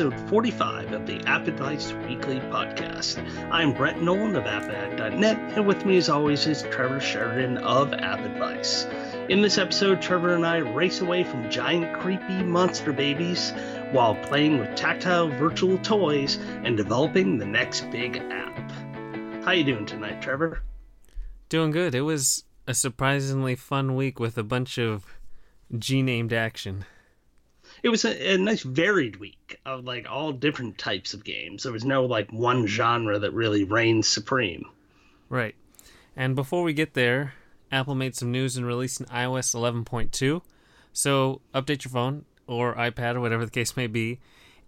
episode 45 of the App Advice Weekly podcast. I'm Brett Nolan of AppAd.net, and with me, as always, is Trevor Sheridan of App Advice. In this episode, Trevor and I race away from giant, creepy monster babies while playing with tactile virtual toys and developing the next big app. How you doing tonight, Trevor? Doing good. It was a surprisingly fun week with a bunch of G-named action it was a, a, nice varied week of like all different types of games. There was no like one genre that really reigned supreme. Right. And before we get there, Apple made some news and released an iOS 11.2. So update your phone or iPad or whatever the case may be.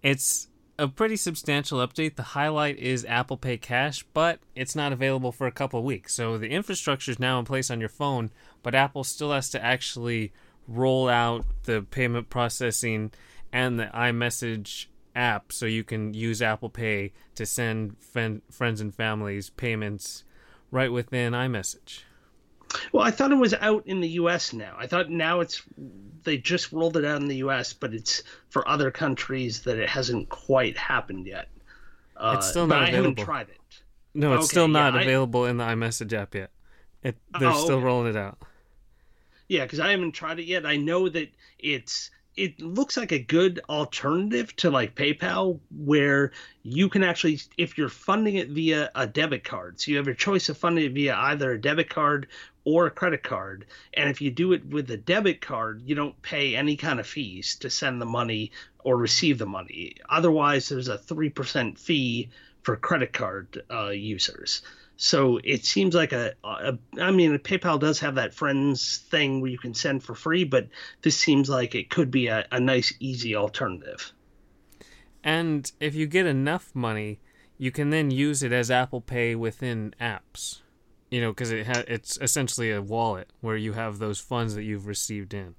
It's a pretty substantial update. The highlight is Apple Pay Cash, but it's not available for a couple weeks. So the infrastructure is now in place on your phone, but Apple still has to actually roll out the payment processing and the iMessage app so you can use Apple Pay to send fen- friends and families payments right within iMessage. Well, I thought it was out in the U.S. now. I thought now it's they just rolled it out in the U.S., but it's for other countries that it hasn't quite happened yet. Uh, it's still not available. I haven't tried it. No, it's okay, still not yeah, available I... in the iMessage app yet. It, they're oh, still okay. rolling it out. Yeah, because I haven't tried it yet. I know that it's it looks like a good alternative to like PayPal where you can actually if you're funding it via a debit card. So you have your choice of funding it via either a debit card or a credit card. And if you do it with a debit card, you don't pay any kind of fees to send the money or receive the money. Otherwise, there's a 3% fee for credit card uh, users. So it seems like a, a, I mean, PayPal does have that friends thing where you can send for free, but this seems like it could be a, a nice, easy alternative. And if you get enough money, you can then use it as Apple Pay within apps. You know, because it ha- it's essentially a wallet where you have those funds that you've received in.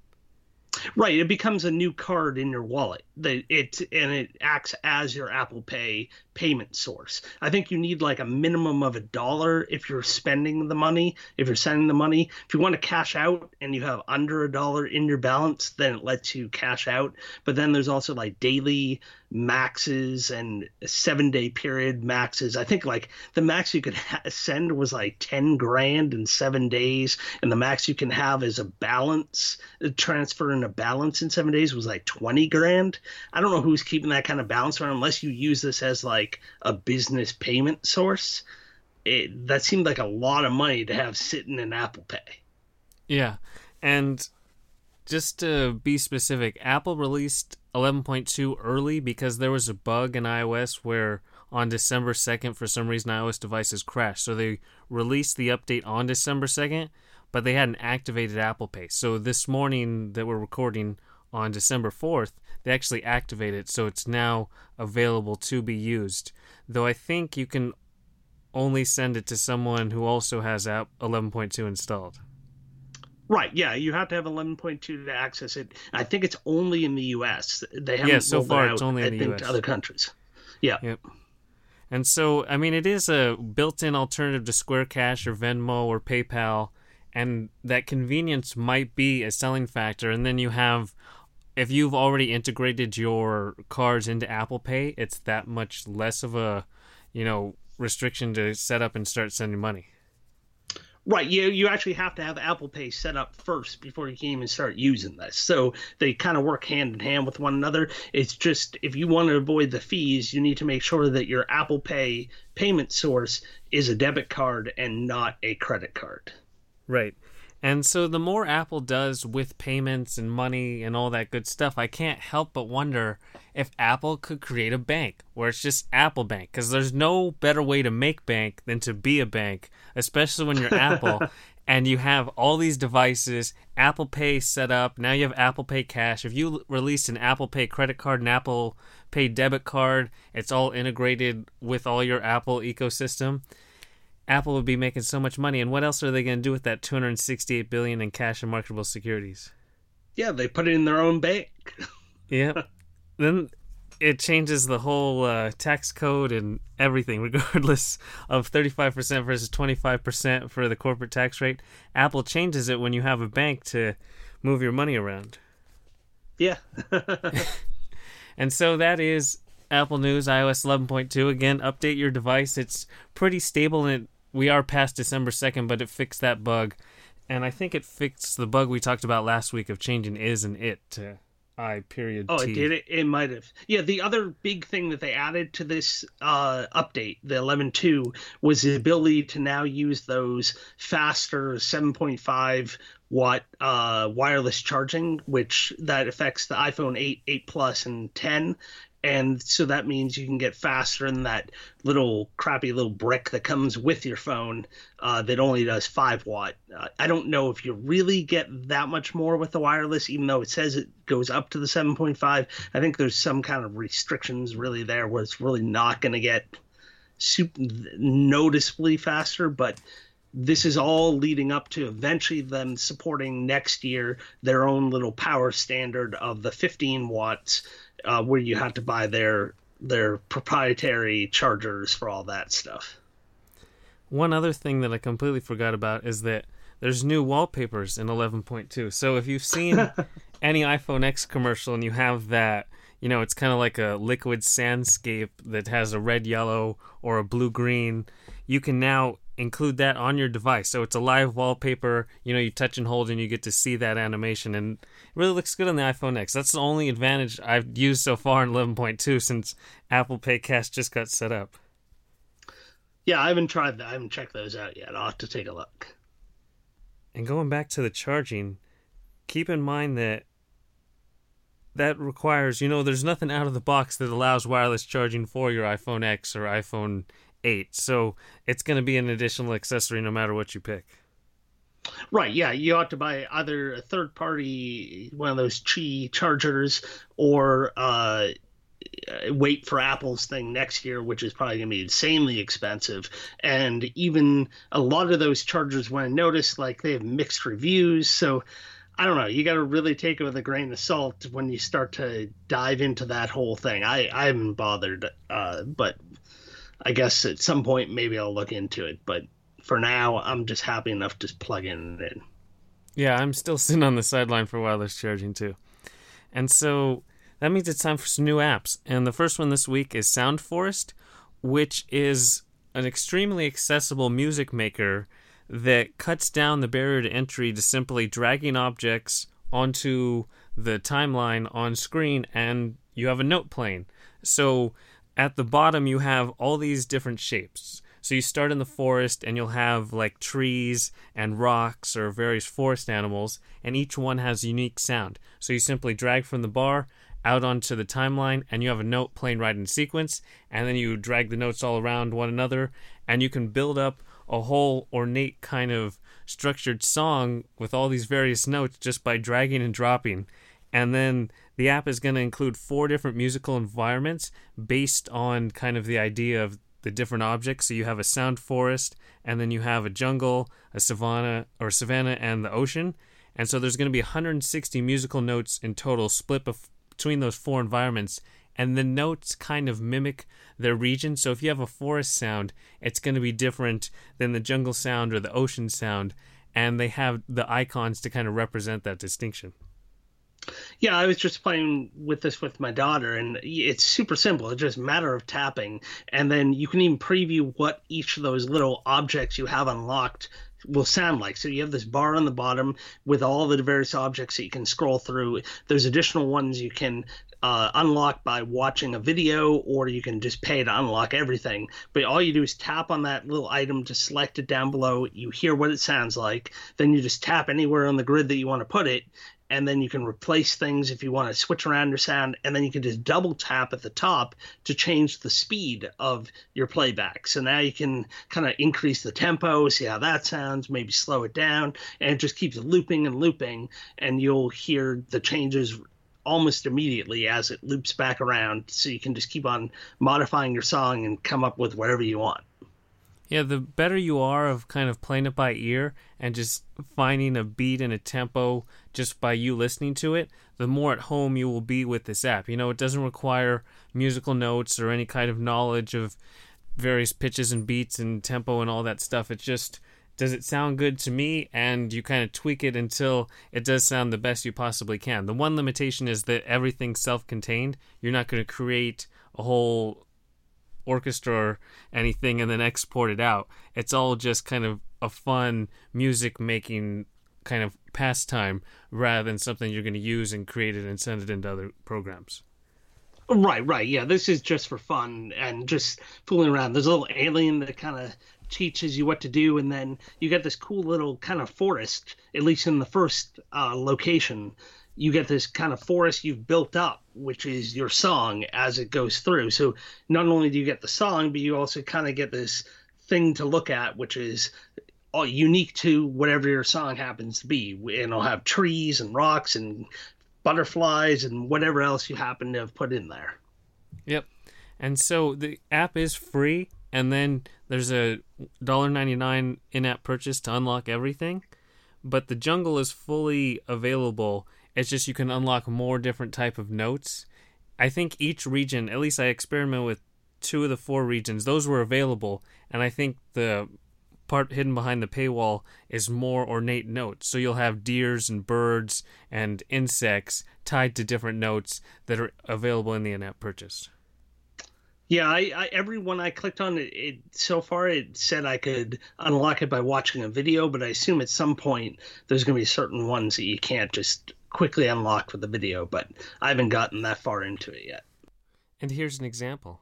Right, it becomes a new card in your wallet. That it and it acts as your Apple Pay payment source. I think you need like a minimum of a dollar if you're spending the money, if you're sending the money. If you want to cash out and you have under a dollar in your balance, then it lets you cash out. But then there's also like daily maxes and seven day period maxes. I think like the max you could ha- send was like 10 grand in seven days. And the max you can have as a balance, transfer in a balance in seven days was like 20 grand. I don't know who's keeping that kind of balance around unless you use this as like like a business payment source, it, that seemed like a lot of money to have sitting in Apple Pay. Yeah. And just to be specific, Apple released 11.2 early because there was a bug in iOS where on December 2nd, for some reason, iOS devices crashed. So they released the update on December 2nd, but they hadn't activated Apple Pay. So this morning that we're recording on December 4th, they actually activate it so it's now available to be used. Though I think you can only send it to someone who also has app 11.2 installed. Right. Yeah, you have to have 11.2 to access it. I think it's only in the U.S. They haven't. Yeah, so far it it's only in the U.S. To other countries. Yeah. Yep. And so, I mean, it is a built-in alternative to Square Cash or Venmo or PayPal, and that convenience might be a selling factor. And then you have if you've already integrated your cards into Apple Pay, it's that much less of a, you know, restriction to set up and start sending money. Right, you you actually have to have Apple Pay set up first before you can even start using this. So they kind of work hand in hand with one another. It's just if you want to avoid the fees, you need to make sure that your Apple Pay payment source is a debit card and not a credit card. Right. And so the more Apple does with payments and money and all that good stuff, I can't help but wonder if Apple could create a bank where it's just Apple Bank because there's no better way to make bank than to be a bank, especially when you're Apple and you have all these devices, Apple Pay set up, now you have Apple Pay Cash. If you release an Apple Pay credit card, and Apple Pay debit card, it's all integrated with all your Apple ecosystem Apple would be making so much money. And what else are they going to do with that 268 billion in cash and marketable securities? Yeah, they put it in their own bank. yeah. Then it changes the whole uh, tax code and everything, regardless of 35% versus 25% for the corporate tax rate. Apple changes it when you have a bank to move your money around. Yeah. and so that is Apple News, iOS 11.2. Again, update your device. It's pretty stable, and we are past December 2nd, but it fixed that bug. And I think it fixed the bug we talked about last week of changing is and it to I period Oh, T. it did it. It might have. Yeah, the other big thing that they added to this uh, update, the 11.2, was the ability to now use those faster 7.5 watt uh, wireless charging, which that affects the iPhone 8, 8 Plus, and 10. And so that means you can get faster than that little crappy little brick that comes with your phone uh, that only does 5 watt. Uh, I don't know if you really get that much more with the wireless, even though it says it goes up to the 7.5. I think there's some kind of restrictions really there where it's really not going to get super noticeably faster, but this is all leading up to eventually them supporting next year their own little power standard of the 15 watts uh, where you have to buy their their proprietary chargers for all that stuff. One other thing that I completely forgot about is that there's new wallpapers in 11.2. So if you've seen any iPhone X commercial and you have that, you know, it's kind of like a liquid sandscape that has a red yellow or a blue green, you can now include that on your device. So it's a live wallpaper, you know, you touch and hold and you get to see that animation and it really looks good on the iPhone X. That's the only advantage I've used so far in 11.2 since Apple Pay Cash just got set up. Yeah, I haven't tried that. I haven't checked those out yet. I'll have to take a look. And going back to the charging, keep in mind that that requires, you know, there's nothing out of the box that allows wireless charging for your iPhone X or iPhone 8. So it's going to be an additional accessory no matter what you pick. Right, yeah, you ought to buy either a third party, one of those Qi chargers, or uh, wait for Apple's thing next year, which is probably going to be insanely expensive. And even a lot of those chargers, when I noticed, like they have mixed reviews. So I don't know. You got to really take it with a grain of salt when you start to dive into that whole thing. I, I haven't bothered, uh, but I guess at some point maybe I'll look into it. But for now, I'm just happy enough to plug in it in. Yeah, I'm still sitting on the sideline for wireless charging too. And so that means it's time for some new apps. And the first one this week is Sound Forest, which is an extremely accessible music maker that cuts down the barrier to entry to simply dragging objects onto the timeline on screen and you have a note playing. So at the bottom you have all these different shapes. So you start in the forest and you'll have like trees and rocks or various forest animals, and each one has a unique sound. So you simply drag from the bar out onto the timeline and you have a note playing right in sequence, and then you drag the notes all around one another, and you can build up a whole ornate kind of structured song with all these various notes just by dragging and dropping. And then the app is going to include four different musical environments based on kind of the idea of the different objects. So you have a sound forest, and then you have a jungle, a savanna or savanna, and the ocean. And so there's going to be 160 musical notes in total, split bef- between those four environments. And the notes kind of mimic their region. So if you have a forest sound, it's going to be different than the jungle sound or the ocean sound. And they have the icons to kind of represent that distinction. Yeah, I was just playing with this with my daughter, and it's super simple. It's just a matter of tapping, and then you can even preview what each of those little objects you have unlocked will sound like. So you have this bar on the bottom with all the various objects that you can scroll through. There's additional ones you can uh, unlock by watching a video, or you can just pay to unlock everything. But all you do is tap on that little item to select it down below. You hear what it sounds like. Then you just tap anywhere on the grid that you want to put it, and then you can replace things if you want to switch around your sound and then you can just double tap at the top to change the speed of your playback. So now you can kind of increase the tempo see how that sounds maybe slow it down and it just keeps looping and looping and you'll hear the changes almost immediately as it loops back around. So you can just keep on modifying your song and come up with whatever you want. Yeah, the better you are of kind of playing it by ear and just finding a beat and a tempo just by you listening to it, the more at home you will be with this app. You know, it doesn't require musical notes or any kind of knowledge of various pitches and beats and tempo and all that stuff. It just does it sound good to me and you kind of tweak it until it does sound the best you possibly can. The one limitation is that everything's self-contained. You're not going to create a whole orchestra or anything and then export it out. It's all just kind of a fun music making kind of pastime rather than something you're going to use and create it and send it into other programs. Right, right. Yeah, this is just for fun and just fooling around. There's a little alien that kind of teaches you what to do, and then you get this cool little kind of forest, at least in the first uh, location. You get this kind of forest you've built up, which is your song as it goes through. So not only do you get the song, but you also kind of get this thing to look at, which is all unique to whatever your song happens to be. And it'll have trees and rocks and butterflies and whatever else you happen to have put in there. Yep. And so the app is free, and then there's a $1.99 in-app purchase to unlock everything. But the jungle is fully available. It's just you can unlock more different type of notes. I think each region, at least I experimented with two of the four regions, those were available, and I think the part hidden behind the paywall is more ornate notes. So you'll have deers and birds and insects tied to different notes that are available in the in-app purchase. Yeah, I, I every one I clicked on it, it so far it said I could unlock it by watching a video, but I assume at some point there's going to be certain ones that you can't just quickly unlock with the video. But I haven't gotten that far into it yet. And here's an example.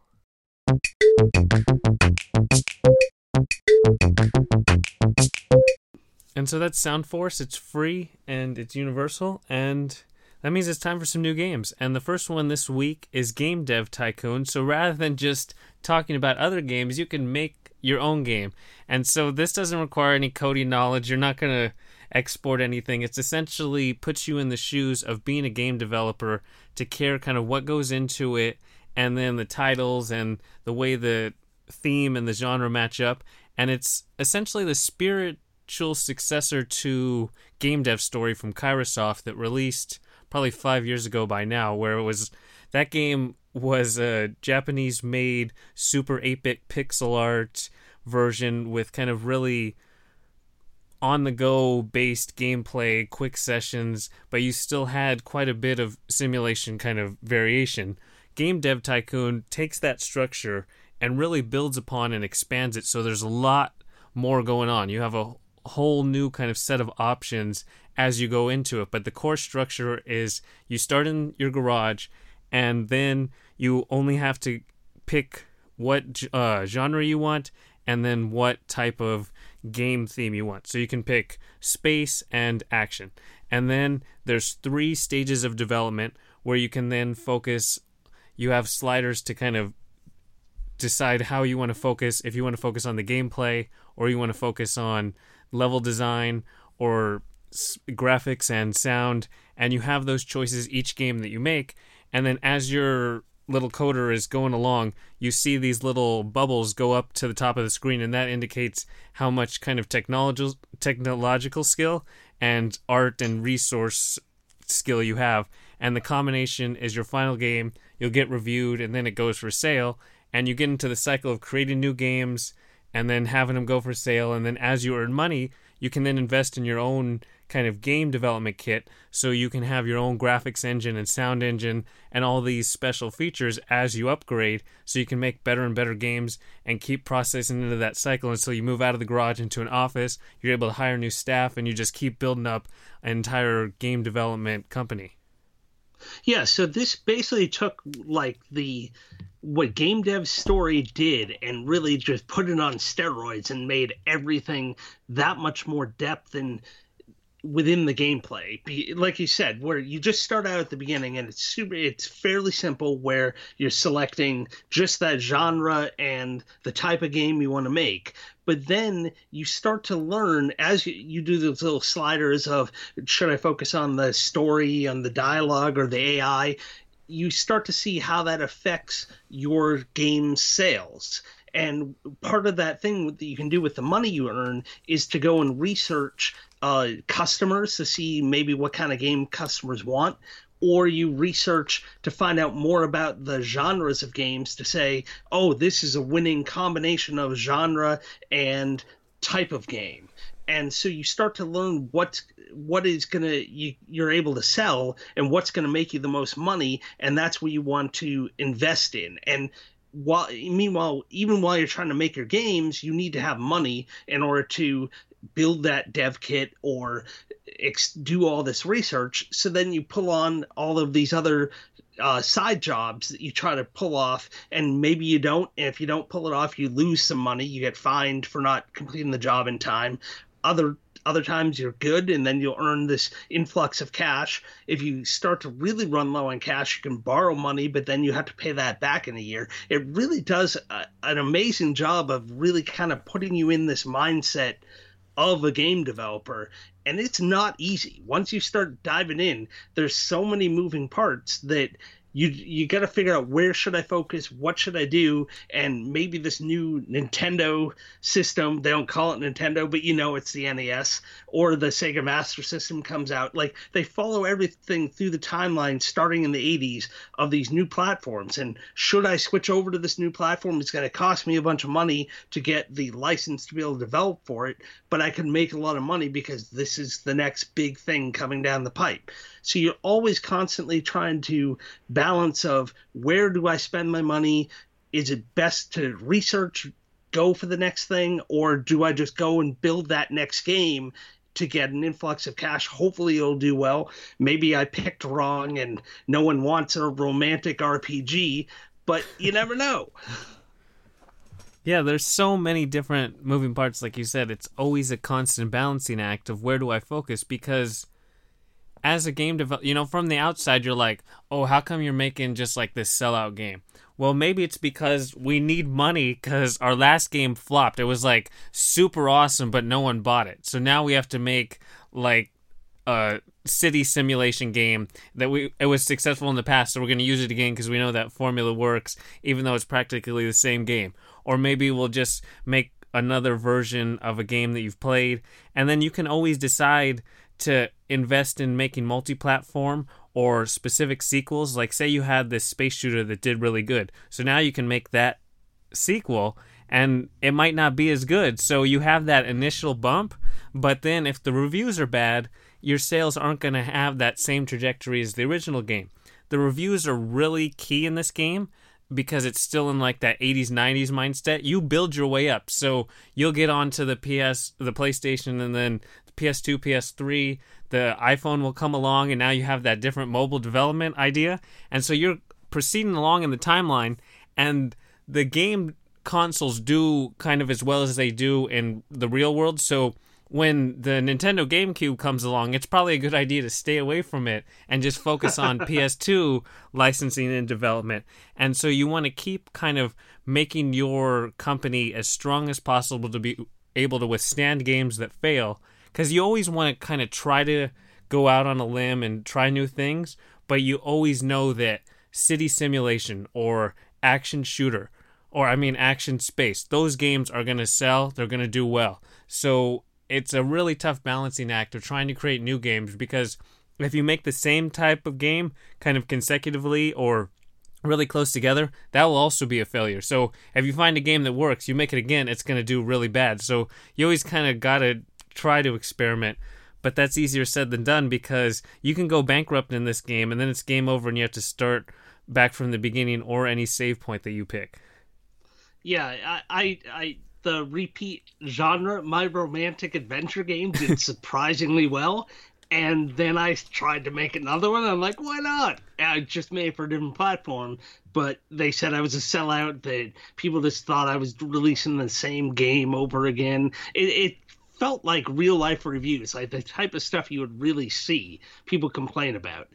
And so that's Sound Forest. It's free and it's universal, and that means it's time for some new games. And the first one this week is Game Dev Tycoon. So rather than just talking about other games, you can make your own game. And so this doesn't require any coding knowledge. You're not going to export anything. It's essentially puts you in the shoes of being a game developer to care kind of what goes into it and then the titles and the way the theme and the genre match up. And it's essentially the spiritual successor to Game Dev Story from Kairosoft that released probably five years ago by now, where it was that game was a Japanese made super 8 bit pixel art version with kind of really on the go based gameplay, quick sessions, but you still had quite a bit of simulation kind of variation. Game Dev Tycoon takes that structure and really builds upon and expands it so there's a lot more going on. You have a whole new kind of set of options as you go into it, but the core structure is you start in your garage and then you only have to pick what uh, genre you want and then what type of game theme you want. So you can pick space and action. And then there's three stages of development where you can then focus you have sliders to kind of decide how you want to focus if you want to focus on the gameplay or you want to focus on level design or graphics and sound and you have those choices each game that you make and then as your little coder is going along you see these little bubbles go up to the top of the screen and that indicates how much kind of technological technological skill and art and resource skill you have. And the combination is your final game you'll get reviewed and then it goes for sale and you get into the cycle of creating new games and then having them go for sale. And then as you earn money you can then invest in your own kind of game development kit so you can have your own graphics engine and sound engine and all these special features as you upgrade so you can make better and better games and keep processing into that cycle until you move out of the garage into an office you're able to hire new staff and you just keep building up an entire game development company yeah, so this basically took like the what game dev story did and really just put it on steroids and made everything that much more depth and within the gameplay like you said where you just start out at the beginning and it's super it's fairly simple where you're selecting just that genre and the type of game you want to make. But then you start to learn as you, you do those little sliders of should i focus on the story on the dialogue or the ai you start to see how that affects your game sales and part of that thing that you can do with the money you earn is to go and research uh, customers to see maybe what kind of game customers want. Or you research to find out more about the genres of games to say, oh, this is a winning combination of genre and type of game. And so you start to learn what what is gonna you, you're able to sell and what's gonna make you the most money. And that's what you want to invest in. And while meanwhile even while you're trying to make your games you need to have money in order to build that dev kit or ex- do all this research so then you pull on all of these other uh, side jobs that you try to pull off, and maybe you don't. And if you don't pull it off, you lose some money. You get fined for not completing the job in time. Other other times you're good and then you'll earn this influx of cash. If you start to really run low on cash you can borrow money but then you have to pay that back in a year. It really does a, an amazing job of really kind of putting you in this mindset of a game developer. And it's not easy. Once you start diving in there's so many moving parts that you you got to figure out where should I focus, what should I do, and maybe this new Nintendo system, they don't call it Nintendo, but you know it's the NES or the Sega Master System comes out. Like they follow everything through the timeline starting in the 80s of these new platforms and should I switch over to this new platform, it's going to cost me a bunch of money to get the license to be able to develop for it, but I can make a lot of money because this is the next big thing coming down the pipe. So you're always constantly trying to balance of where do I spend my money? Is it best to research, go for the next thing, or do I just go and build that next game to get an influx of cash. Hopefully, it'll do well. Maybe I picked wrong and no one wants a romantic RPG, but you never know. Yeah, there's so many different moving parts. Like you said, it's always a constant balancing act of where do I focus because as a game developer, you know, from the outside, you're like, oh, how come you're making just like this sellout game? Well, maybe it's because we need money because our last game flopped. It was like super awesome, but no one bought it. So now we have to make like a city simulation game that we it was successful in the past, so we're going to use it again because we know that formula works, even though it's practically the same game. Or maybe we'll just make another version of a game that you've played, and then you can always decide to invest in making multi-platform or specific sequels. Like say you had this space shooter that did really good. So now you can make that sequel and it might not be as good. So you have that initial bump but then if the reviews are bad your sales aren't going to have that same trajectory as the original game. The reviews are really key in this game because it's still in like that 80s 90s mindset. You build your way up. So you'll get onto the ps the playstation and then PS2, PS3, the iPhone will come along, and now you have that different mobile development idea. And so you're proceeding along in the timeline, and the game consoles do kind of as well as they do in the real world. So when the Nintendo GameCube comes along, it's probably a good idea to stay away from it and just focus on PS2 licensing and development. And so you want to keep kind of making your company as strong as possible to be able to withstand games that fail because you always want to kind of try to go out on a limb and try new things, but you always know that city simulation or action shooter or I mean action space, those games are going to sell, they're going to do well. So it's a really tough balancing act of trying to create new games because if you make the same type of game kind of consecutively or really close together, that will also be a failure. So if you find a game that works, you make it again, it's going to do really bad. So you always kind of got to try to experiment. But that's easier said than done because you can go bankrupt in this game and then it's game over and you have to start back from the beginning or any save point that you pick. Yeah, I, I, I the repeat genre, my romantic adventure game did surprisingly well. And then I tried to make another one. I'm like, why not? I just made it for a different platform, but they said I was a sellout. That people just thought I was releasing the same game over again. It, it felt like real life reviews, like the type of stuff you would really see people complain about.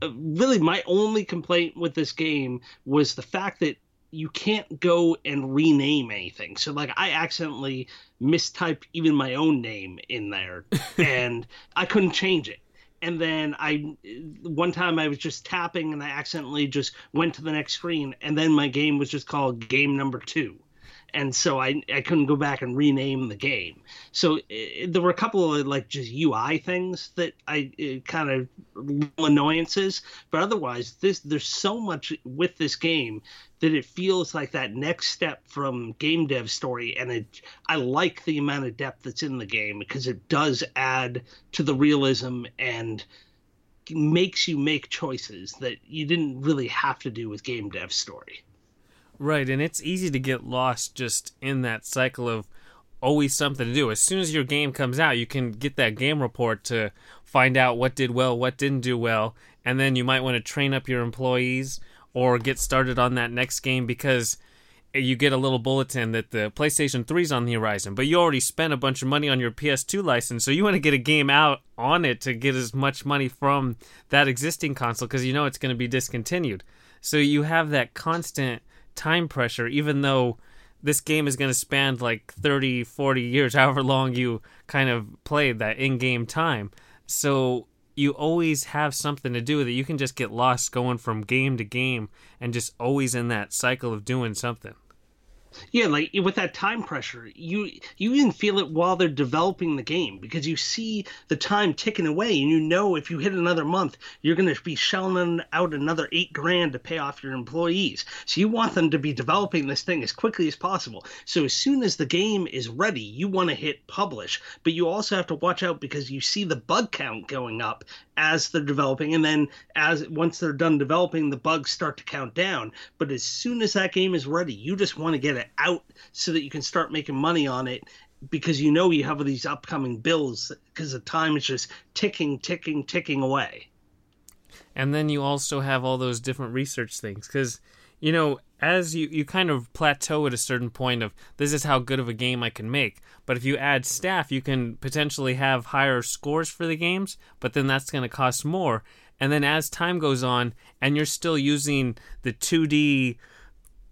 Uh, really, my only complaint with this game was the fact that you can't go and rename anything. So, like, I accidentally mistyped even my own name in there, and I couldn't change it. And then I, one time I was just tapping and I accidentally just went to the next screen, and then my game was just called Game Number Two and so I I couldn't go back and rename the game. So it, there were a couple of like just UI things that I kind of annoyances, but otherwise this there's so much with this game that it feels like that next step from game dev story, and it I like the amount of depth that's in the game because it does add to the realism and makes you make choices that you didn't really have to do with game dev story. Right, and it's easy to get lost just in that cycle of always something to do. As soon as your game comes out, you can get that game report to find out what did well, what didn't do well, and then you might want to train up your employees or get started on that next game because you get a little bulletin that the PlayStation 3 is on the horizon, but you already spent a bunch of money on your PS2 license, so you want to get a game out on it to get as much money from that existing console because you know it's going to be discontinued. So you have that constant time pressure, even though this game is going to span like 30, 40 years, however long you kind of played that in game time. So you always have something to do that you can just get lost going from game to game and just always in that cycle of doing something. Yeah, like with that time pressure, you you even feel it while they're developing the game because you see the time ticking away, and you know if you hit another month, you're going to be shelling out another eight grand to pay off your employees. So you want them to be developing this thing as quickly as possible. So as soon as the game is ready, you want to hit publish, but you also have to watch out because you see the bug count going up as they're developing, and then as once they're done developing, the bugs start to count down. But as soon as that game is ready, you just want to get it out so that you can start making money on it because you know you have these upcoming bills because the time is just ticking, ticking, ticking away. And then you also have all those different research things because, you know, as you, you kind of plateau at a certain point of this is how good of a game I can make. But if you add staff, you can potentially have higher scores for the games, but then that's going to cost more. And then as time goes on, and you're still using the 2D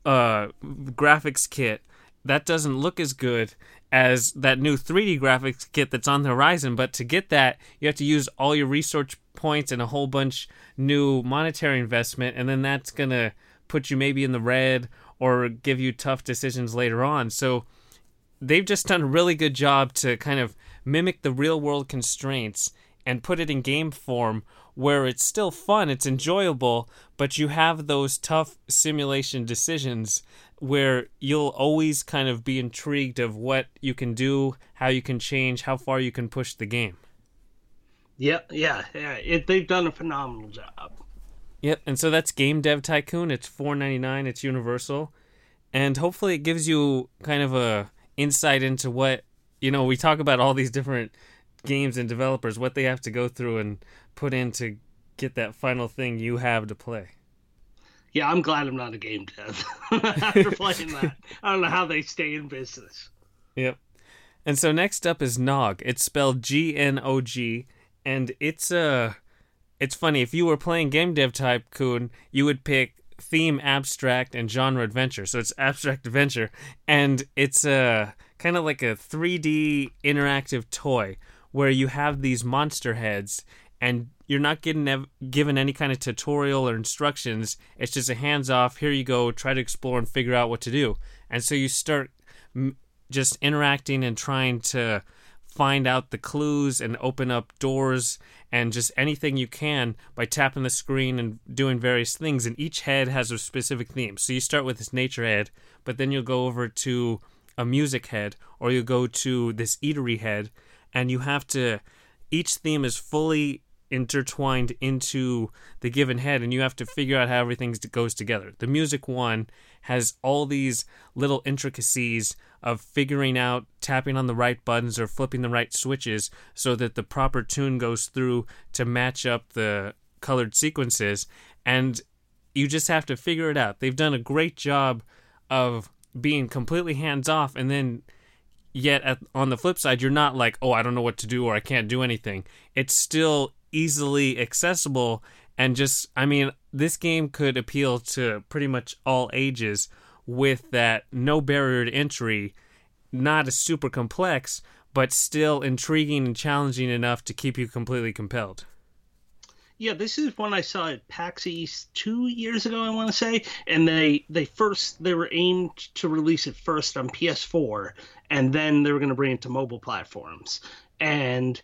uh, graphics kit that doesn't look as good as that new 3D graphics kit that's on the horizon. But to get that, you have to use all your research points and a whole bunch new monetary investment, and then that's gonna put you maybe in the red or give you tough decisions later on. So they've just done a really good job to kind of mimic the real world constraints and put it in game form where it's still fun, it's enjoyable, but you have those tough simulation decisions where you'll always kind of be intrigued of what you can do, how you can change, how far you can push the game. Yep, yeah, yeah. It, they've done a phenomenal job. Yep, and so that's Game Dev Tycoon. It's four ninety nine. It's universal, and hopefully it gives you kind of a insight into what you know. We talk about all these different games and developers, what they have to go through and put in to get that final thing you have to play. Yeah, I'm glad I'm not a game dev after playing that. I don't know how they stay in business. Yep. And so next up is GNOG. It's spelled G N O G, and it's a. Uh, it's funny if you were playing Game Dev Tycoon, you would pick theme abstract and genre adventure. So it's abstract adventure, and it's a kind of like a 3D interactive toy where you have these monster heads and you're not getting ev- given any kind of tutorial or instructions. It's just a hands off, here you go, try to explore and figure out what to do. And so you start m- just interacting and trying to find out the clues and open up doors and just anything you can by tapping the screen and doing various things. And each head has a specific theme. So you start with this nature head, but then you'll go over to a music head or you go to this eatery head and you have to each theme is fully intertwined into the given head and you have to figure out how everything goes together. The music one has all these little intricacies of figuring out tapping on the right buttons or flipping the right switches so that the proper tune goes through to match up the colored sequences and you just have to figure it out. They've done a great job of being completely hands off and then yet at, on the flip side you're not like oh i don't know what to do or i can't do anything it's still easily accessible and just i mean this game could appeal to pretty much all ages with that no barrier to entry not as super complex but still intriguing and challenging enough to keep you completely compelled Yeah, this is one I saw at PAX East two years ago, I want to say, and they they first they were aimed to release it first on PS4, and then they were going to bring it to mobile platforms. And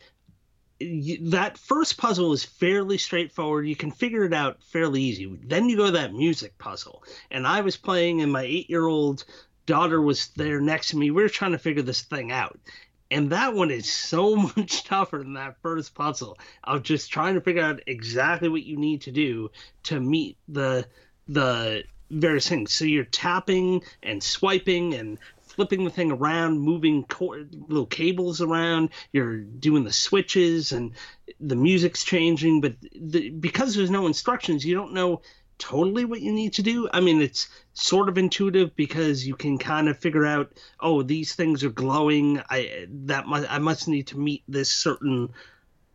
that first puzzle is fairly straightforward. You can figure it out fairly easy. Then you go to that music puzzle, and I was playing, and my eight-year-old daughter was there next to me. We were trying to figure this thing out, and that one is so much tougher than that first puzzle of just trying to figure out exactly what you need to do to meet the the various things. So you're tapping and swiping and flipping the thing around, moving cord, little cables around. You're doing the switches and the music's changing, but the, because there's no instructions, you don't know totally what you need to do. I mean, it's sort of intuitive because you can kind of figure out, oh, these things are glowing. I that must, I must need to meet this certain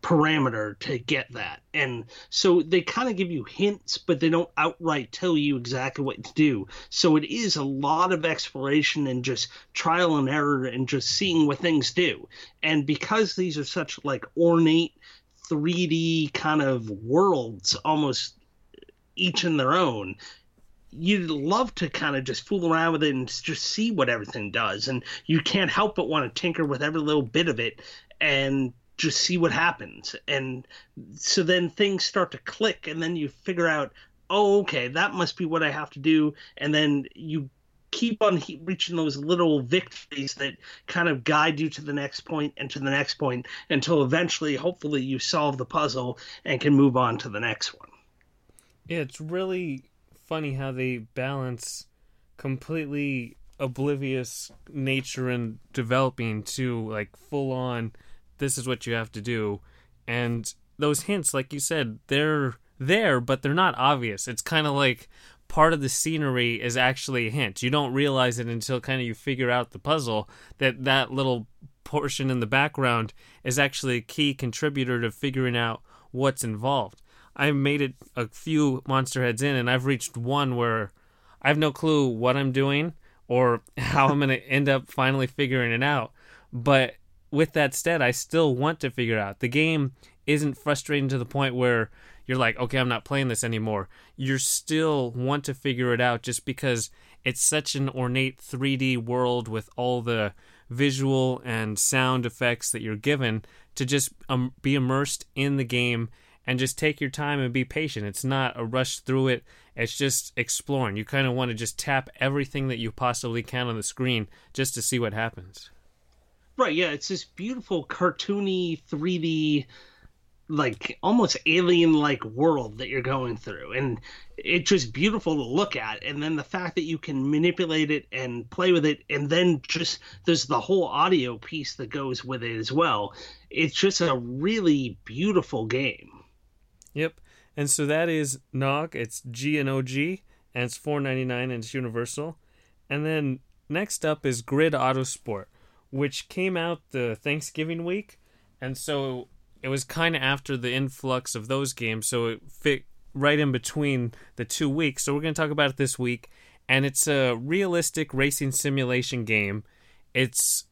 parameter to get that. And so they kind of give you hints, but they don't outright tell you exactly what to do. So it is a lot of exploration and just trial and error and just seeing what things do. And because these are such like ornate 3D kind of worlds, almost each in their own, you'd love to kind of just fool around with it and just see what everything does. And you can't help but want to tinker with every little bit of it and just see what happens. And so then things start to click, and then you figure out, oh, okay, that must be what I have to do. And then you keep on reaching those little victories that kind of guide you to the next point and to the next point until eventually, hopefully, you solve the puzzle and can move on to the next one. It's really funny how they balance completely oblivious nature and developing to like full on this is what you have to do. And those hints, like you said, they're there, but they're not obvious. It's kind of like part of the scenery is actually a hint. You don't realize it until kind of you figure out the puzzle that that little portion in the background is actually a key contributor to figuring out what's involved. I made it a few monster heads in, and I've reached one where I have no clue what I'm doing or how I'm going to end up finally figuring it out. But with that said, I still want to figure out. The game isn't frustrating to the point where you're like, okay, I'm not playing this anymore. You still want to figure it out just because it's such an ornate 3D world with all the visual and sound effects that you're given to just um, be immersed in the game and just take your time and be patient. It's not a rush through it. It's just exploring. You kind of want to just tap everything that you possibly can on the screen just to see what happens. Right, yeah, it's this beautiful cartoony 3D like almost alien like world that you're going through. And it's just beautiful to look at. And then the fact that you can manipulate it and play with it and then just there's the whole audio piece that goes with it as well. It's just a really beautiful game. Yep. And so that is GNOG it's g and og and it's 4.99 and it's universal. And then next up is grid autosport which came out the Thanksgiving week, and so it was kind of after the influx of those games, so it fit right in between the two weeks. So we're going to talk about it this week, and it's a realistic racing simulation game. It's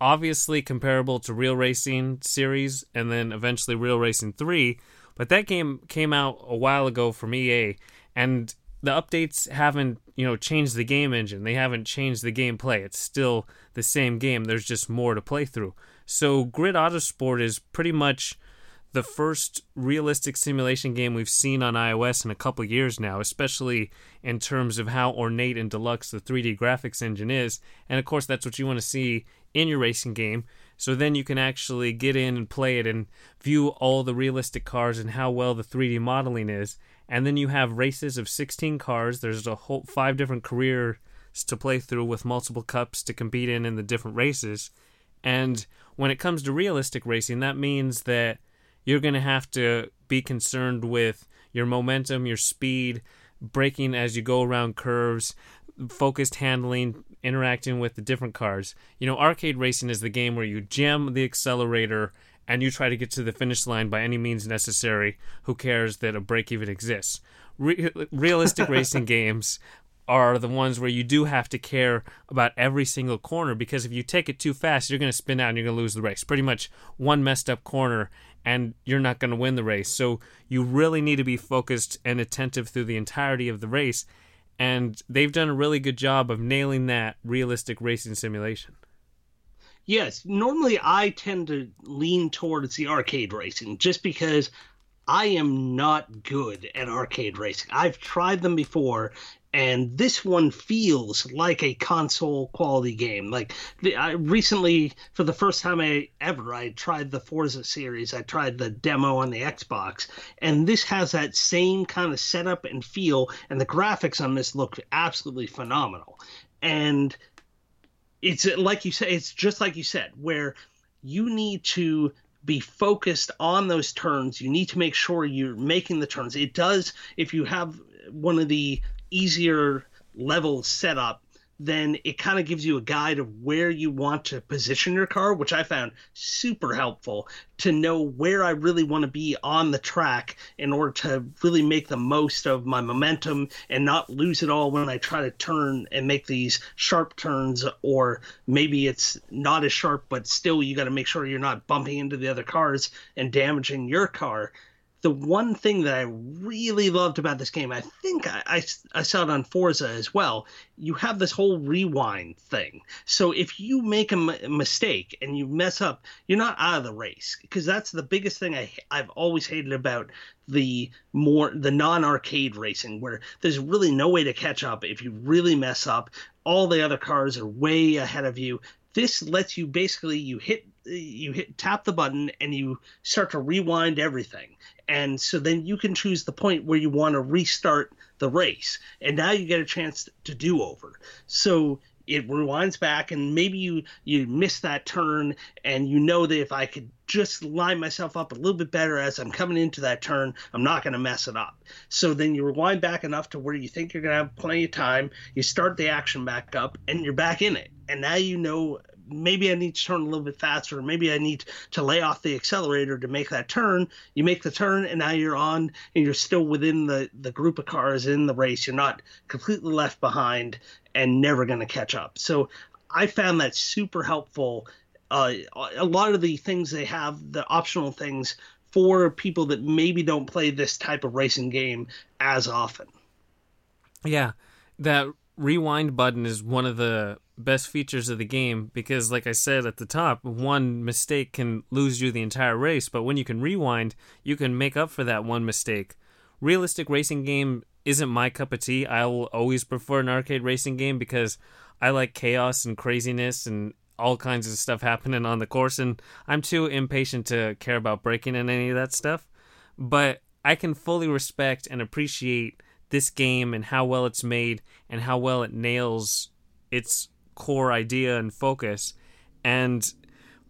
obviously comparable to Real Racing series and then eventually Real Racing 3, but that game came out a while ago from EA and the updates haven't you know changed the game engine. They haven't changed the gameplay. It's still the same game. There's just more to play through. So grid autosport is pretty much the first realistic simulation game we've seen on ios in a couple years now especially in terms of how ornate and deluxe the 3d graphics engine is. And of course that's what you want to see in your racing game. So then you can actually get in and play it and view all the realistic cars and how well the 3d modeling is and then you have races of 16 cars. There's a whole five different careers to play through with multiple cups to compete in in the different races. And when it comes to realistic racing, that means that you're going to have to be concerned with your momentum, your speed, braking as you go around curves, focused handling, interacting with the different cars. You know, arcade racing is the game where you jam the accelerator and you try to get to the finish line by any means necessary, who cares that a brake even exists? Re- realistic racing games are the ones where you do have to care about every single corner because if you take it too fast, you're going to spin out and you're going to lose the race. Pretty much one messed up corner and you're not going to win the race. So you really need to be focused and attentive through the entirety of the race. And they've done a really good job of nailing that realistic racing simulation. Yes, normally I tend to lean towards the arcade racing just because I am not good at arcade racing. I've tried them before and this one feels like a console quality game. Like I recently, for the first time I ever, I tried the Forza series. I tried the demo on the Xbox, and this has that same kind of setup and feel. And the graphics on this look absolutely phenomenal. And it's like you said, it's just like you said, where you need to be focused on those turns. You need to make sure you're making the turns. It does if you have one of the easier level setup, then it kind of gives you a guide of where you want to position your car, which I found super helpful to know where I really want to be on the track in order to really make the most of my momentum and not lose it all when I try to turn and make these sharp turns, or maybe it's not as sharp, but still you got to make sure you're not bumping into the other cars and damaging your car the one thing that I really loved about this game, I think I, I, I, saw it on Forza as well, you have this whole rewind thing. So if you make a, m- mistake and you mess up, you're not out of the race because that's the biggest thing I, I've always hated about the more the non-arcade racing where there's really no way to catch up if you really mess up all the other cars are way ahead of you this lets you basically you hit you hit tap the button and you start to rewind everything. And so then you can choose the point where you want to restart the race. And now you get a chance to do over. So it rewinds back and maybe you you miss that turn and you know that if i could just line myself up a little bit better as i'm coming into that turn i'm not going to mess it up. So then you rewind back enough to where you think you're going to have plenty of time you start the action back up and you're back in it. And now you know maybe I need to turn a little bit faster. Maybe I need to lay off the accelerator to make that turn. You make the turn, and now you're on, and you're still within the the group of cars in the race. You're not completely left behind and never going to catch up. So I found that super helpful. Uh, a lot of the things they have, the optional things for people that maybe don't play this type of racing game as often. Yeah, that rewind button is one of the best features of the game because like I said at the top, one mistake can lose you the entire race, but when you can rewind, you can make up for that one mistake. Realistic racing game isn't my cup of tea. I will always prefer an arcade racing game because I like chaos and craziness and all kinds of stuff happening on the course and I'm too impatient to care about braking in any of that stuff. But I can fully respect and appreciate this game and how well it's made and how well it nails its core idea and focus. And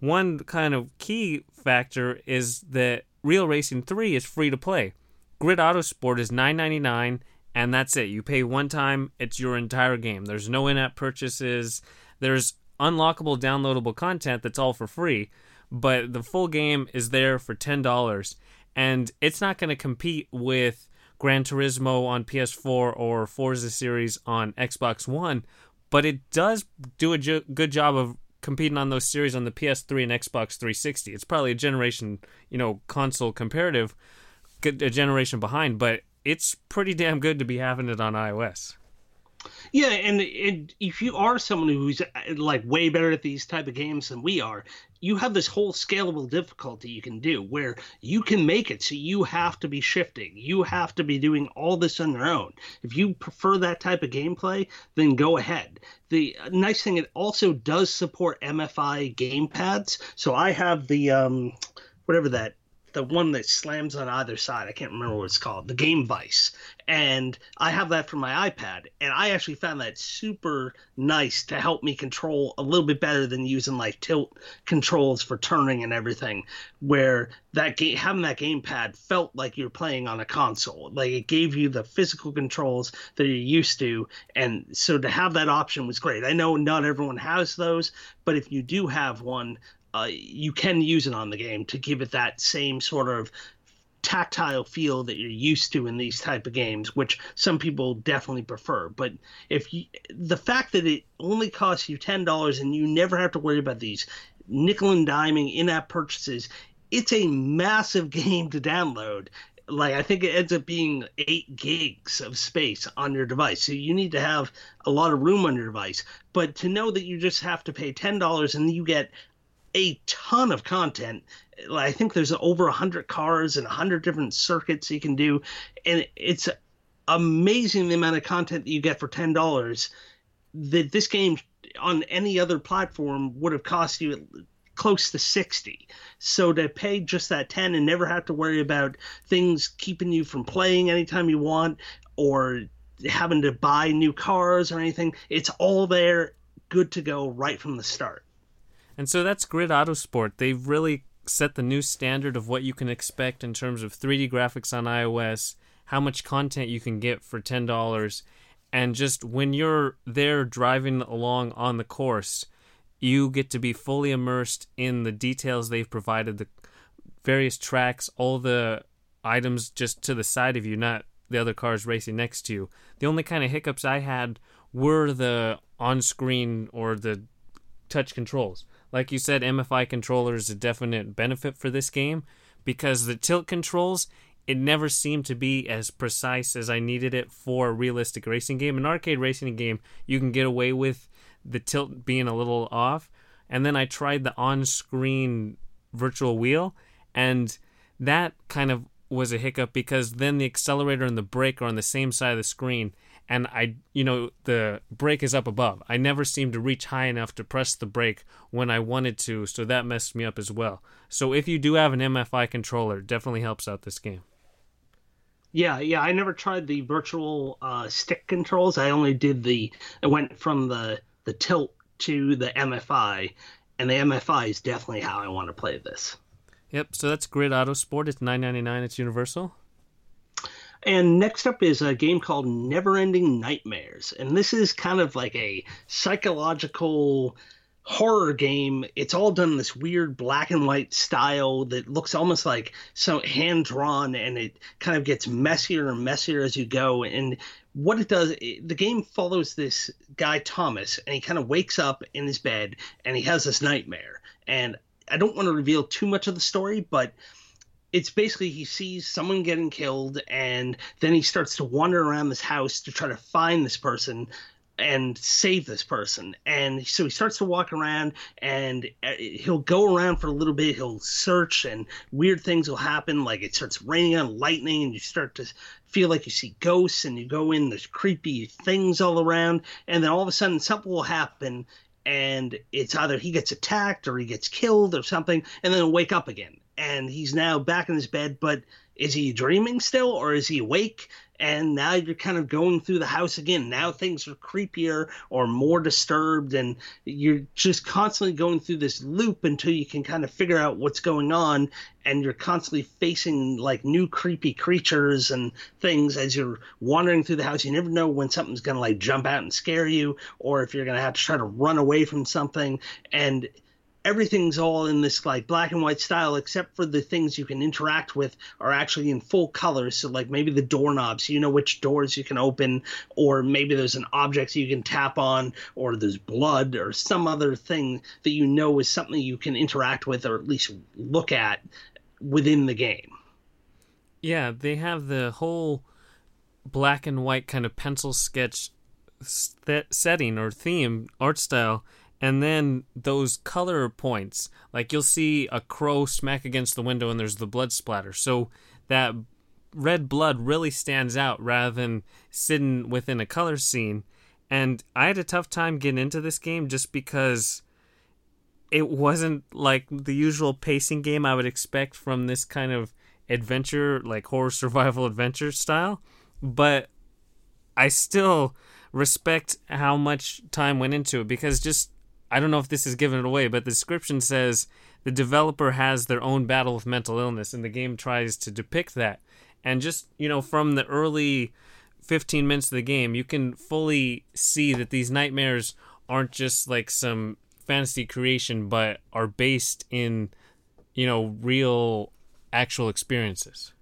one kind of key factor is that Real Racing 3 is free to play. Grid Autosport is $9.99 and that's it. You pay one time, it's your entire game. There's no in app purchases, there's unlockable downloadable content that's all for free, but the full game is there for $10 and it's not going to compete with Gran Turismo on PS4 or Forza series on Xbox One, but it does do a good job of competing on those series on the PS3 and Xbox 360. It's probably a generation, you know, console comparative, a generation behind, but it's pretty damn good to be having it on iOS. Yeah, and it, if you are someone who's like way better at these type of games than we are, you have this whole scalable difficulty you can do where you can make it so you have to be shifting. You have to be doing all this on your own. If you prefer that type of gameplay then go ahead. The nice thing it also does support mfi gamepads so i have the um whatever that the one that slams on either side. I can't remember what it's called. The Gamevice, and I have that for my iPad, and I actually found that super nice to help me control a little bit better than using like tilt controls for turning and everything. Where that game, having that gamepad felt like you're playing on a console, like it gave you the physical controls that you're used to, and so to have that option was great. I know not everyone has those, but if you do have one, uh, you can use it on the game to give it that same sort of tactile feel that you're used to in these type of games, which some people definitely prefer. But if you, the fact that it only costs you ten dollars and you never have to worry about these nickel and diming in-app purchases, it's a massive game to download. Like I think it ends up being eight gigs of space on your device, so you need to have a lot of room on your device. But to know that you just have to pay ten dollars and you get a ton of content. I think there's over a hundred cars and a hundred different circuits you can do, and it's amazing the amount of content that you get for ten dollars. That this game on any other platform would have cost you close to 60 so to pay just that 10 and never have to worry about things keeping you from playing anytime you want or having to buy new cars or anything it's all there good to go right from the start and so that's Grid Autosport. They've really set the new standard of what you can expect in terms of 3D graphics on iOS, how much content you can get for $10, and just when you're there driving along on the course, you get to be fully immersed in the details they've provided, the various tracks, all the items just to the side of you, not the other cars racing next to you. The only kind of hiccups I had were the on screen or the touch controls. Like you said, MFI controller is a definite benefit for this game because the tilt controls, it never seemed to be as precise as I needed it for a realistic racing game. An arcade racing game, you can get away with the tilt being a little off. And then I tried the on screen virtual wheel, and that kind of was a hiccup because then the accelerator and the brake are on the same side of the screen and I, you know, the brake is up above. I never seemed to reach high enough to press the brake when I wanted to, so that messed me up as well. So if you do have an MFI controller, definitely helps out this game. Yeah, yeah, I never tried the virtual uh, stick controls. I only did the. I went from the the tilt to the MFI, and the MFI is definitely how I want to play this. Yep. So that's Grid Autosport. It's nine ninety nine. It's Universal. And next up is a game called Neverending Nightmares. And this is kind of like a psychological horror game. It's all done in this weird black and white style that looks almost like so hand drawn and it kind of gets messier and messier as you go. And what it does, the game follows this guy, Thomas, and he kind of wakes up in his bed and he has this nightmare. And I don't want to reveal too much of the story, but it's basically he sees someone getting killed and then he starts to wander around this house to try to find this person and save this person. And so he starts to walk around and uh, he'll go around for a little bit. He'll search and weird things will happen. Like it starts raining on lightning and you start to feel like you see ghosts and you go in, there's creepy things all around. And then all of a sudden something will happen and it's either he gets attacked or he gets killed or something. And then he'll wake up again and he's now back in his bed, but is he dreaming still or is he awake? And now you're kind of going through the house again. Now things are creepier or more disturbed, and you're just constantly going through this loop until you can kind of figure out what's going on. And you're constantly facing like new creepy creatures and things as you're wandering through the house. You never know when something's going to like jump out and scare you, or if you're going to have to try to run away from something. And everything's all in this like black and white style except for the things you can interact with are actually in full color. So like maybe the doorknobs you know which doors you can open or maybe there's an object you can tap on or there's blood or some other thing that you know is something you can interact with or at least look at within the game. Yeah they have the whole black and white kind of pencil sketch setting or theme art style and then those color points like you'll see a crow smack against the window and there's the blood splatter. So that red blood really stands out rather than sitting within a color scene. And i had a tough time getting into this game just because it wasn't like the usual pacing game i would expect from this kind of adventure like horror survival adventure style. But i still respect how much time went into it because just I don't know if this is giving it away, but the description says the developer has their own battle with mental illness, and the game tries to depict that. And just, you know, from the early 15 minutes of the game, you can fully see that these nightmares aren't just like some fantasy creation, but are based in, you know, real, actual experiences.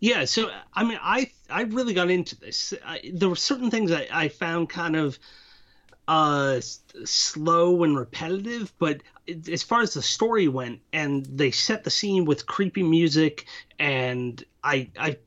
Yeah, so I mean, I I really got into this. I, there were certain things I, I found kind of uh, slow and repetitive, but as far as the story went, and they set the scene with creepy music, and I I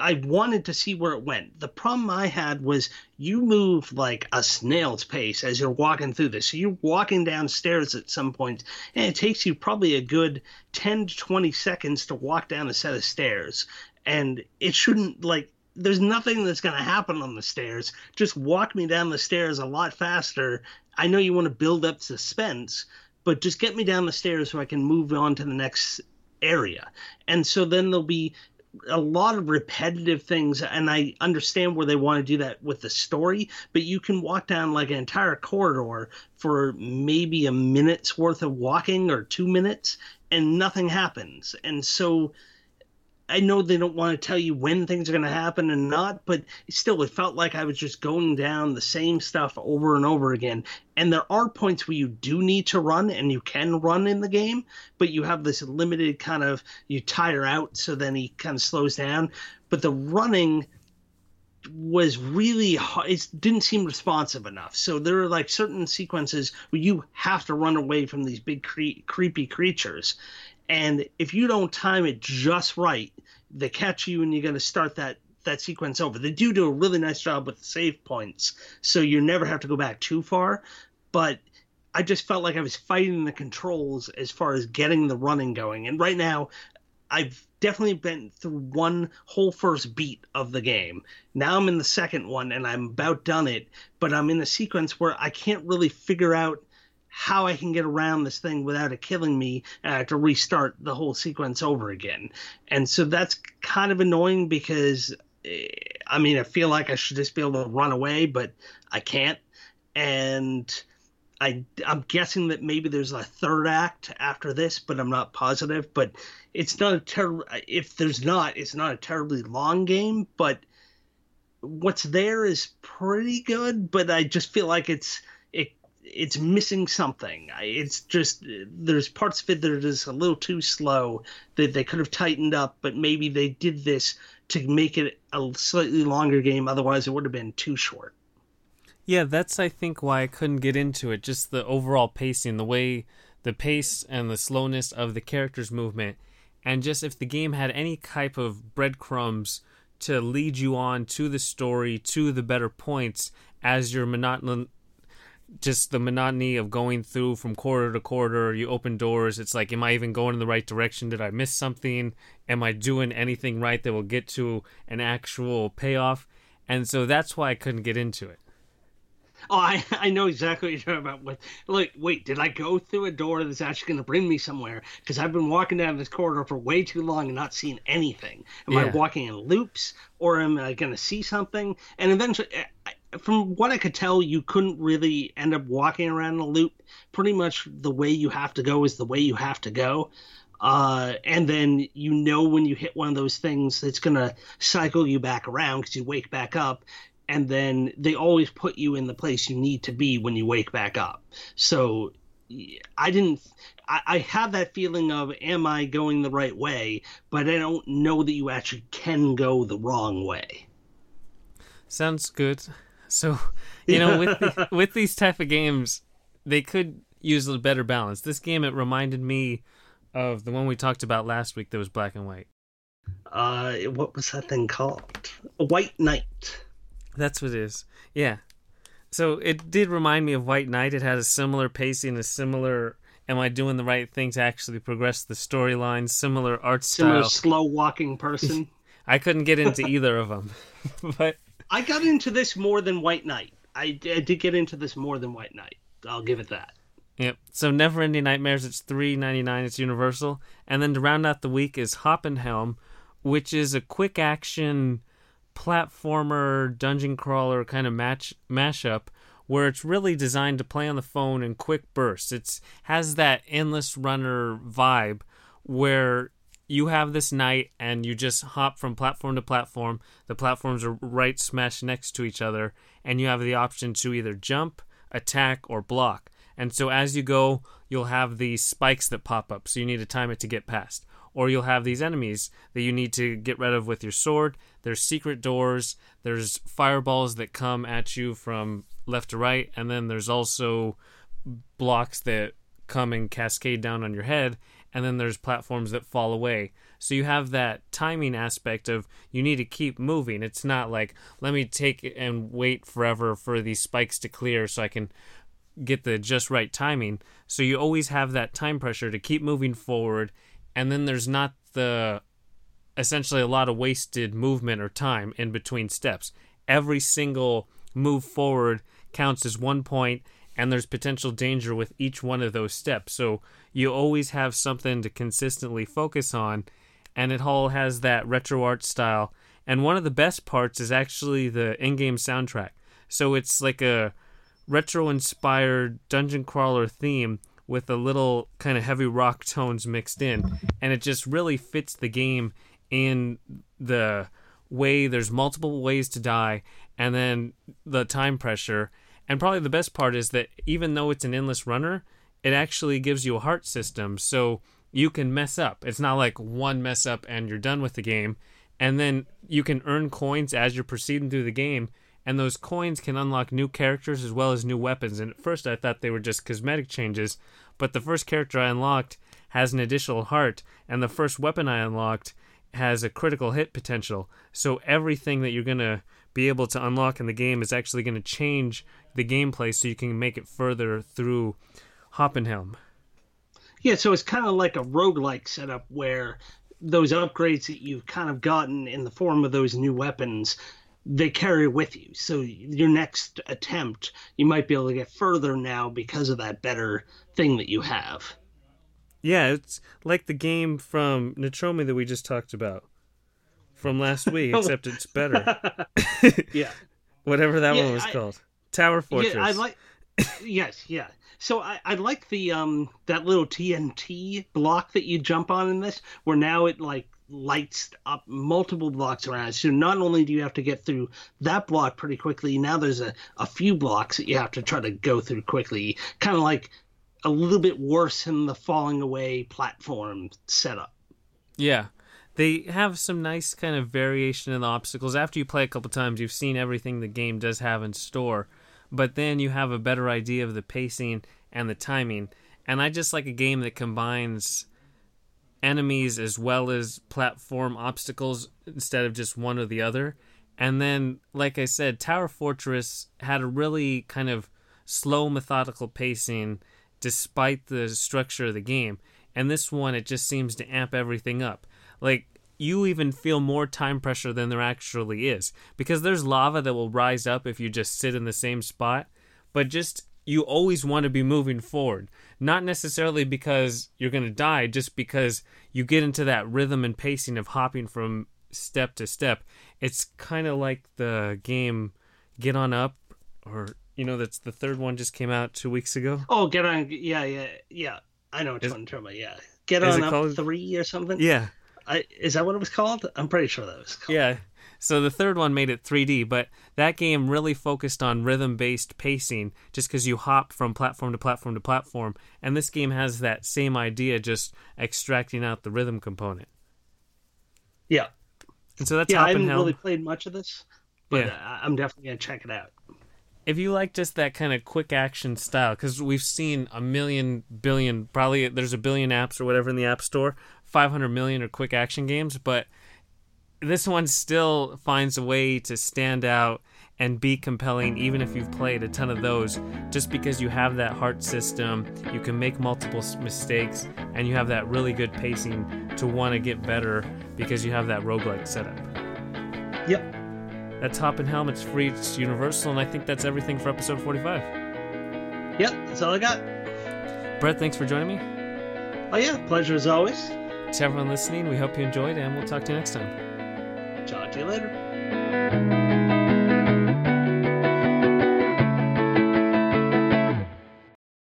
I wanted to see where it went. The problem I had was you move like a snail's pace as you're walking through this. So you're walking downstairs at some point, and it takes you probably a good ten to twenty seconds to walk down a set of stairs, and it shouldn't like there's nothing that's going to happen on the stairs. Just walk me down the stairs a lot faster. I know you want to build up suspense, but just get me down the stairs so I can move on to the next area. And so then there'll be a lot of repetitive things and I understand where they want to do that with the story, but you can walk down like an entire corridor for maybe a minute's worth of walking or 2 minutes and nothing happens. And so I know they don't want to tell you when things are going to happen and not, but still, it felt like I was just going down the same stuff over and over again. And there are points where you do need to run and you can run in the game, but you have this limited kind of you tire out, so then he kind of slows down. But the running was really it didn't seem responsive enough so there are like certain sequences where you have to run away from these big cre- creepy creatures and if you don't time it just right, they catch you and you're going to start that that sequence over. They do do a really nice job with the save points, so you never have to go back too far. But I just felt like I was fighting the controls as far as getting the running going. And right now, I've definitely been through one whole first beat of the game. Now I'm in the second one and I'm about done it, but I'm in a sequence where I can't really figure out how I can get around this thing without it killing me have to restart the whole sequence over again. And so that's kind of annoying because eh, I mean, I feel like I should just be able to run away, but I can't. And I, I'm guessing that maybe there's a third act after this, but I'm not positive. But it's not a terrible. If there's not, it's not a terribly long game. But what's there is pretty good. But I just feel like it's it it's missing something. It's just there's parts of it that are just a little too slow that they could have tightened up, but maybe they did this to make it a slightly longer game. Otherwise, it would have been too short. Yeah, that's I think why I couldn't get into it. Just the overall pacing, the way the pace and the slowness of the characters' movement, and just if the game had any type of breadcrumbs to lead you on to the story, to the better points as you're monoton- just the monotony of going through from quarter to quarter. You open doors. It's like, am I even going in the right direction? Did I miss something? Am I doing anything right that will get to an actual payoff? And so that's why I couldn't get into it. Oh, I, I know exactly what you're talking about. With look, wait, did I go through a door that's actually going to bring me somewhere? Because I've been walking down this corridor for way too long and not seeing anything. Am yeah. I walking in loops, or am I going to see something? And eventually, eh, from what I could tell, you couldn't really end up walking around in a loop. Pretty much the way you have to go is the way you have to go. Uh, and then you know when you hit one of those things it's going to cycle you back around because you wake back up. And then they always put you in the place you need to be when you wake back up. So I didn't. I, I have that feeling of am I going the right way, but I don't know that you actually can go the wrong way. Sounds good. So, you know, with the, with these type of games, they could use a better balance. This game it reminded me of the one we talked about last week that was black and white. Uh, what was that thing called? A White Night. That's what it is. Yeah. So it did remind me of White Night. It had a similar pacing, a similar am I doing the right thing to actually progress the storyline, similar art similar style. Similar slow walking person. I couldn't get into either of them. but I got into this more than White Night. I, I did get into this more than White Night. I'll give it that. Yep. So Never Ending Nightmares, it's three ninety nine. It's Universal, and then to round out the week is Hoppenhelm, which is a quick action platformer dungeon crawler kind of match mashup where it's really designed to play on the phone in quick bursts. It's has that endless runner vibe where you have this knight and you just hop from platform to platform. The platforms are right smashed next to each other, and you have the option to either jump, attack, or block. And so as you go, you'll have these spikes that pop up, so you need to time it to get past. Or you'll have these enemies that you need to get rid of with your sword. There's secret doors, there's fireballs that come at you from left to right, and then there's also blocks that come and cascade down on your head, and then there's platforms that fall away. So you have that timing aspect of you need to keep moving. It's not like let me take and wait forever for these spikes to clear so I can get the just right timing. So you always have that time pressure to keep moving forward, and then there's not the essentially a lot of wasted movement or time in between steps. Every single move forward counts as one point and there's potential danger with each one of those steps. So you always have something to consistently focus on, and it all has that retro art style. And one of the best parts is actually the in game soundtrack. So it's like a retro inspired dungeon crawler theme with a little kind of heavy rock tones mixed in, and it just really fits the game in the way there's multiple ways to die, and then the time pressure and probably the best part is that even though it's an endless runner, it actually gives you a heart system so you can mess up. It's not like one mess up and you're done with the game. And then you can earn coins as you're proceeding through the game. And those coins can unlock new characters as well as new weapons. And at first I thought they were just cosmetic changes, but the first character I unlocked has an additional heart, and the first weapon I unlocked has a critical hit potential. So everything that you're going to be able to unlock in the game is actually going to change the gameplay so you can make it further through Hoppenhelm. Yeah, so it's kind of like a roguelike setup where those upgrades that you've kind of gotten in the form of those new weapons they carry with you. So your next attempt, you might be able to get further now because of that better thing that you have. Yeah, it's like the game from Nitrome that we just talked about from last week, except it's better. yeah. Whatever that Yeah, one was I- called. Tower Fortress. Yeah, I like. yes, yeah. So I, I like the um that little TNT block that you jump on in this, where now it like lights up multiple blocks around. So not only do you have to get through that block pretty quickly, now there's a, a few blocks that you have to try to go through quickly. Kind of like a little bit worse in the falling away platform setup. Yeah. They have some nice kind of variation in the obstacles. After you play a couple times, you've seen everything the game does have in store, but then you have a better idea of the pacing and the timing. And I just like a game that combines enemies as well as platform obstacles instead of just one or the other. And then, like I said, Tower Fortress had a really kind of slow, methodical pacing despite the structure of the game. And this one, it just seems to amp everything up. Like, you even feel more time pressure than there actually is. Because there's lava that will rise up if you just sit in the same spot. But just, you always want to be moving forward. Not necessarily because you're going to die, just because you get into that rhythm and pacing of hopping from step to step. It's kind of like the game Get On Up, or, you know, that's the third one just came out two weeks ago. Oh, get on! Yeah, yeah, yeah. I know which Is- one you're talking about. Yeah, get on up called- three or something. Yeah. I, is that what it was called? I'm pretty sure that was called. Yeah. So the third one made it 3D, but that game really focused on rhythm-based pacing just because you hop from platform to platform to platform. And this game has that same idea, just extracting out the rhythm component. Yeah. And so that's yeah, I haven't really played much of this, but Yeah. I'm definitely gonna check it out. If you like just that kind of quick action style, because we've seen a million billion, probably there's a billion apps or whatever in the App Store, 500 million are quick action games, but this one still finds a way to stand out and be compelling, even if you've played a ton of those, just because you have that heart system, you can make multiple mistakes, and you have that really good pacing to want to get better because you have that roguelike setup. Yep. That's Hoppenhelm. It's free. It's universal, and I think that's everything for episode 45. Yep, that's all I got. Brett, thanks for joining me. Oh yeah, pleasure as always. To everyone listening, we hope you enjoyed, and we'll talk to you next time. Talk to you later.